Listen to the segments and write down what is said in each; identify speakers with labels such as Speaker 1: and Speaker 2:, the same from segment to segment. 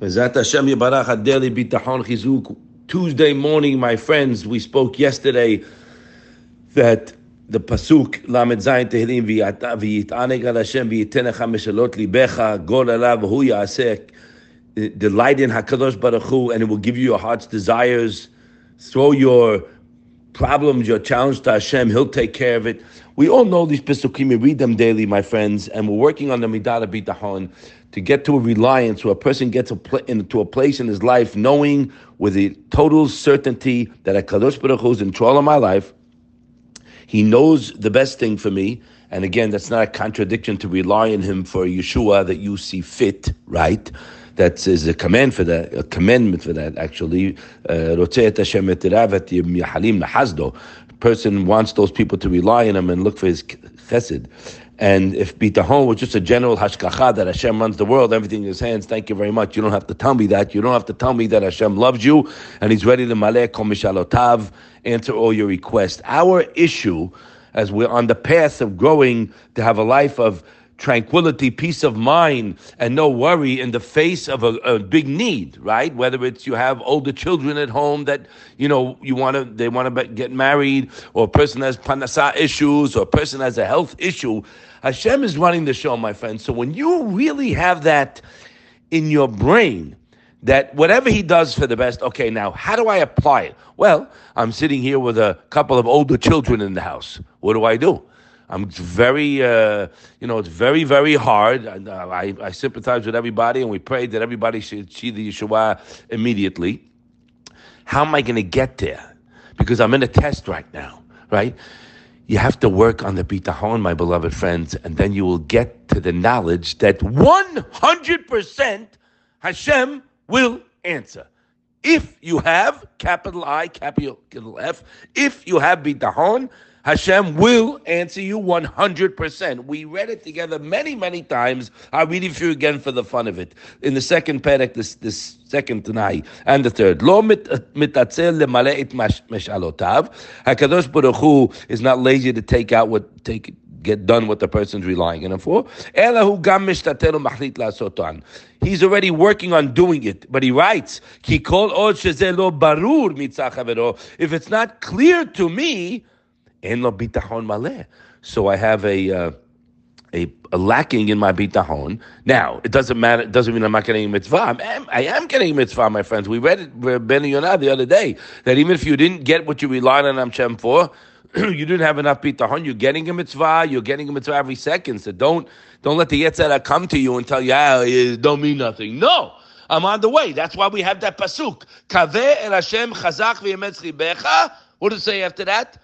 Speaker 1: Tuesday morning, my friends, we spoke yesterday that the pasuk Lamed Zayin Tehillim v'yitaneg al Hashem v'yitenecha meshalot libecha gol alav hu yasek delight in Hakadosh Baruch Hu, and it will give you your heart's desires. Throw your problems, your challenge to Hashem. He'll take care of it. We all know these pasukim. We read them daily, my friends, and we're working on the midah bitachon to get to a reliance where a person gets a pl- into a place in his life knowing with a total certainty that a Kadosh Baruch Hu is in control of my life. He knows the best thing for me. And again, that's not a contradiction to rely on him for Yeshua that you see fit, right? That is a command for that, a commandment for that, actually. Uh, person wants those people to rely on him and look for his chesed. And if bitahon was just a general hashgacha that Hashem runs the world, everything in His hands, thank you very much. You don't have to tell me that. You don't have to tell me that Hashem loves you and He's ready to malek kol mishalotav, answer all your requests. Our issue, as we're on the path of growing to have a life of tranquility, peace of mind, and no worry in the face of a, a, big need, right? Whether it's you have older children at home that you know you want to they want to get married, or a person has parnasa issues, or a person has a health issue. Hashem is running the show, my friend. So when you really have that in your brain, that whatever he does for the best, okay, now how do I apply it? Well, I'm sitting here with a couple of older children in the house. What do I do? I'm very, uh, you know, it's very, very hard. I, I, sympathize with everybody, and we pray that everybody should see the Yeshua immediately. How am I going to get there? Because I'm in a test right now, right? You have to work on the bitahon, my beloved friends, and then you will get to the knowledge that 100% Hashem will answer. If you have capital I, capital F, if you have bitahon, Hashem will answer you 100%. We read it together many, many times. I'll read it for you again for the fun of it. In the second parak, this, this second Tanai, and the third. Lo mitatzel lemale it meshalotav. HaKadosh Baruch Hu is not lazy to take out what, take get done what the person's relying on him for. He's already working on doing it, but he writes, "Ki kol barur If it's not clear to me, en lo bitachon maleh. So I have a, uh, a, a lacking in my bitachon. Now it doesn't matter. It doesn't mean I'm not getting a mitzvah. I'm, I am getting a mitzvah, my friends. We read it Ben Yonah the other day that even if you didn't get what you relied on Hashem for. you didn't have enough bitachon. You're getting a mitzvah. You're getting a mitzvah every second. So don't don't let the yetzirah come to you and tell you, ah, it don't mean nothing. No, I'm on the way. That's why we have that pasuk. Kaveh el Hashem chazak ribecha. What does it say after that?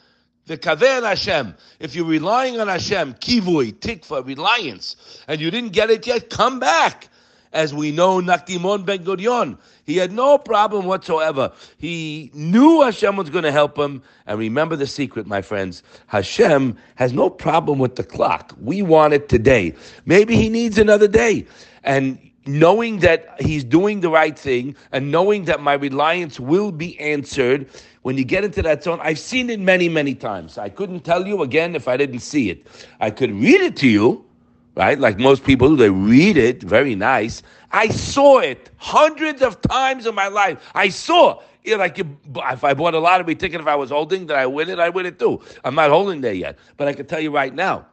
Speaker 1: The kaver Hashem. If you're relying on Hashem, kivui, tikva, reliance, and you didn't get it yet, come back. As we know, Nakdimon ben Gurion, he had no problem whatsoever. He knew Hashem was going to help him. And remember the secret, my friends. Hashem has no problem with the clock. We want it today. Maybe he needs another day. And knowing that he's doing the right thing and knowing that my reliance will be answered, when you get into that zone, I've seen it many, many times. I couldn't tell you again if I didn't see it. I could read it to you, right? Like most people, they read it, very nice. I saw it hundreds of times in my life. I saw you like you, if I bought a lottery ticket, if I was holding, that I win it, I win it too. I'm not holding there yet, but I can tell you right now,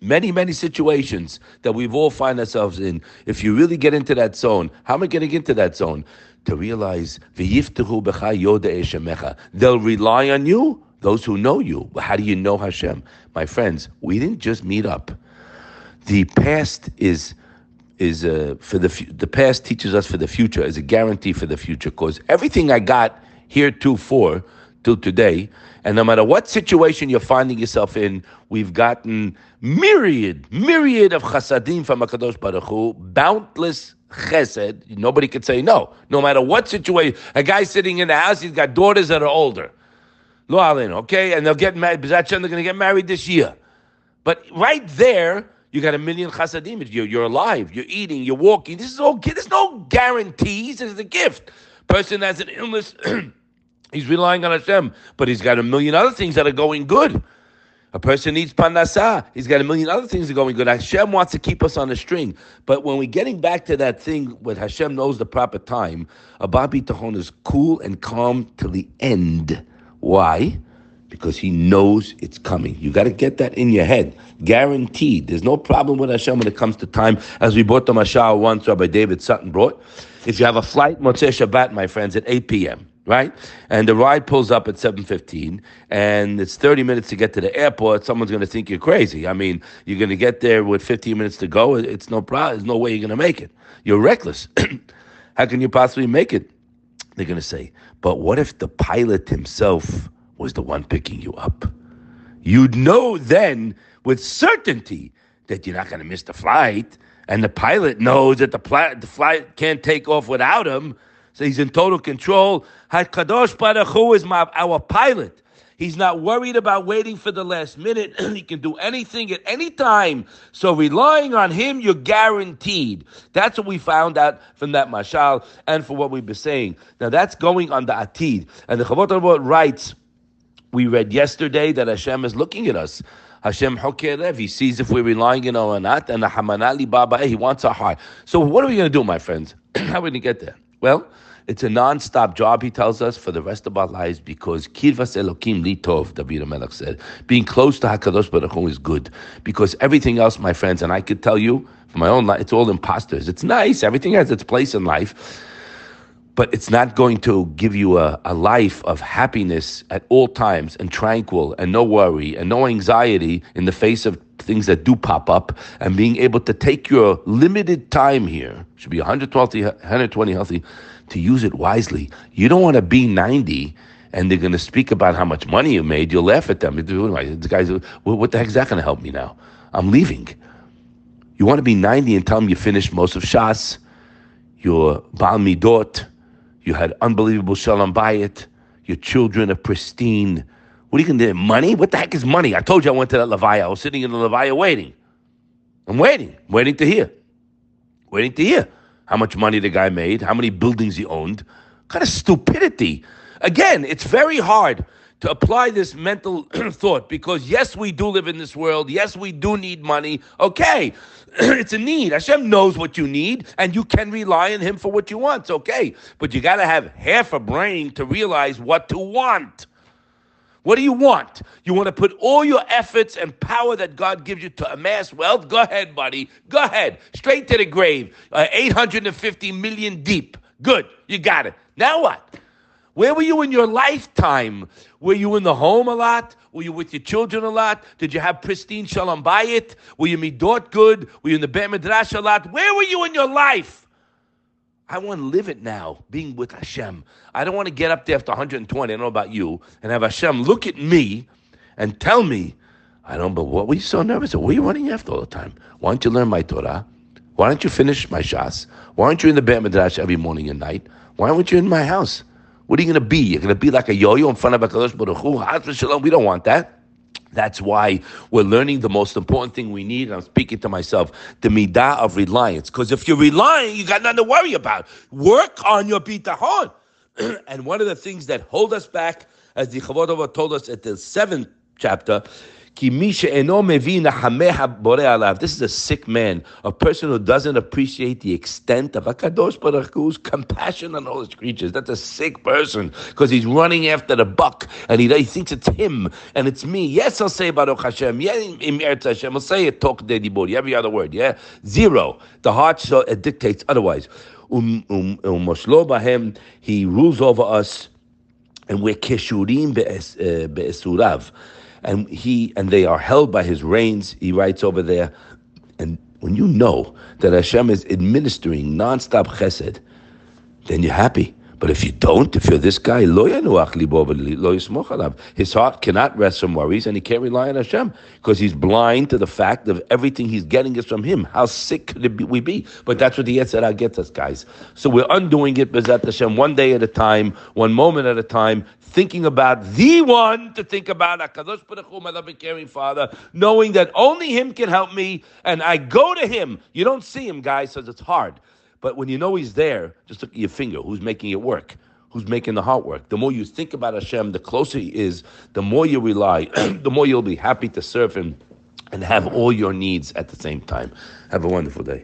Speaker 1: many, many situations that we've all find ourselves in. If you really get into that zone, how am I getting into that zone? To realize, they'll rely on you, those who know you. How do you know Hashem? My friends, we didn't just meet up. The past is is uh, for the the past teaches us for the future is a guarantee for the future because everything I got here to for till today. And no matter what situation you're finding yourself in, we've gotten myriad, myriad of chasadim from HaKadosh Baruch Hu, boundless chesed. Nobody could say no. No matter what situation, a guy sitting in the house, he's got daughters that are older. Lo okay? And they'll get married, they're going to get married this year. But right there, you got a million chasadim. You're, you're alive, you're eating, you're walking. This is all, there's no guarantees. It's a gift. Person has an illness. He's relying on Hashem, but he's got a million other things that are going good. A person needs parnasa. He's got a million other things that are going good. Hashem wants to keep us on the string. But when we're getting back to that thing when Hashem knows the proper time, a Babi Tahon is cool and calm till the end. Why? Because he knows it's coming. You got to get that in your head. Guaranteed. There's no problem with Hashem when it comes to time. As we brought the Mashal once, Rabbi David Sutton brought. If you have a flight, Motzei Shabbat, my friends, at 8 p.m., right? And the ride pulls up at 7:15 and it's 30 minutes to get to the airport, someone's going to think you're crazy. I mean, you're going to get there with 15 minutes to go, it's no problem, there's no way you're going to make it. You're reckless. How can you possibly make it? They're going to say, "But what if the pilot himself was the one picking you up?" You'd know then with certainty that you're not going to miss the flight, and the pilot knows that the, pl- the flight can't take off without him so he's in total control. Hakadosh Baruch Hu is my, our pilot. He's not worried about waiting for the last minute. he can do anything at any time. So relying on him, you're guaranteed. That's what we found out from that mashal and for what we've been saying. Now that's going on the atid. And the Chavot writes, we read yesterday that Hashem is looking at us. Hashem Hokerev, he sees if we're relying on him or not, and the Hamanali Baba, he wants our heart. So what are we going to do, my friends? How are we going to get there? Well, it's a non-stop job, he tells us, for the rest of our lives because kirvas elokim litov, David Melech said. Being close to HaKadosh Baruch Hu is good because everything else, my friends, and I could tell you from my own life, it's all imposters. It's nice. Everything has its place in life. But it's not going to give you a, a life of happiness at all times and tranquil and no worry and no anxiety in the face of things that do pop up and being able to take your limited time here, should be 120, 120 healthy, to use it wisely. You don't want to be 90 and they're going to speak about how much money you made. You'll laugh at them. The guys, what the heck is that going to help me now? I'm leaving. You want to be 90 and tell them you finished most of Shas, your Baal Midot, you had unbelievable Shalom Bayit, your children are pristine. What are you going to do? Money? What the heck is money? I told you I went to that Levaya. I was sitting in the Levaya waiting. I'm waiting, waiting to hear. Waiting to hear how much money the guy made, how many buildings he owned. What kind of stupidity. Again, it's very hard to apply this mental thought because yes, we do live in this world. Yes, we do need money. Okay, it's a need. Hashem knows what you need, and you can rely on Him for what you want. Okay, but you got to have half a brain to realize what to want. What do you want? You want to put all your efforts and power that God gives you to amass wealth? Go ahead, buddy. Go ahead. Straight to the grave. Uh, 850 million deep. Good. You got it. Now what? Where were you in your lifetime? Were you in the home a lot? Were you with your children a lot? Did you have pristine shalom bayit? Were you midot good? Were you in the Beit Midrash a lot? Where were you in your life? I want to live it now, being with Hashem. I don't want to get up there after 120, I don't know about you, and have Hashem look at me and tell me, I don't, but what were you so nervous? At? What are you running after all the time? Why don't you learn my Torah? Why don't you finish my Shas? Why aren't you in the Beit Midrash every morning and night? Why aren't you in my house? What are you going to be? You're going to be like a yo-yo in front of a Baruch Hu? We don't want that. That's why we're learning the most important thing we need. I'm speaking to myself, the midah of reliance. Because if you're relying, you got nothing to worry about. Work on your bitahon. and one of the things that hold us back, as the Chavod told us at the seventh chapter, this is a sick man, a person who doesn't appreciate the extent of Hakadosh Baruch Hu's compassion on all his creatures. That's a sick person because he's running after the buck and he, he, thinks it's him and it's me. Yes, I'll say Baruch Hashem. Yeah, Hashem. I'll say it. Talk Dedi Every other word. Yeah, zero. The heart so it dictates otherwise. Um, um, um, he rules over us, and we're keshurim be'esurav. And he and they are held by his reins. He writes over there, and when you know that Hashem is administering non-stop chesed, then you're happy. But if you don't, if you're this guy, his heart cannot rest from worries and he can't rely on Hashem because he's blind to the fact of everything he's getting is from him. How sick could we be? But that's what the Yetzirah gets us, guys. So we're undoing it, Bezat Hashem, one day at a time, one moment at a time, thinking about the one to think about, HaKadosh Baruch Hu, my loving, caring Father, knowing that only Him can help me and I go to Him. You don't see Him, guys, because it's hard. But when you know he's there, just look at your finger. Who's making it work? who's making the heart work. The more you think about Hashem, the closer He is, the more you rely, the more you'll be happy to serve Him and have all your needs at the same time. Have a wonderful day.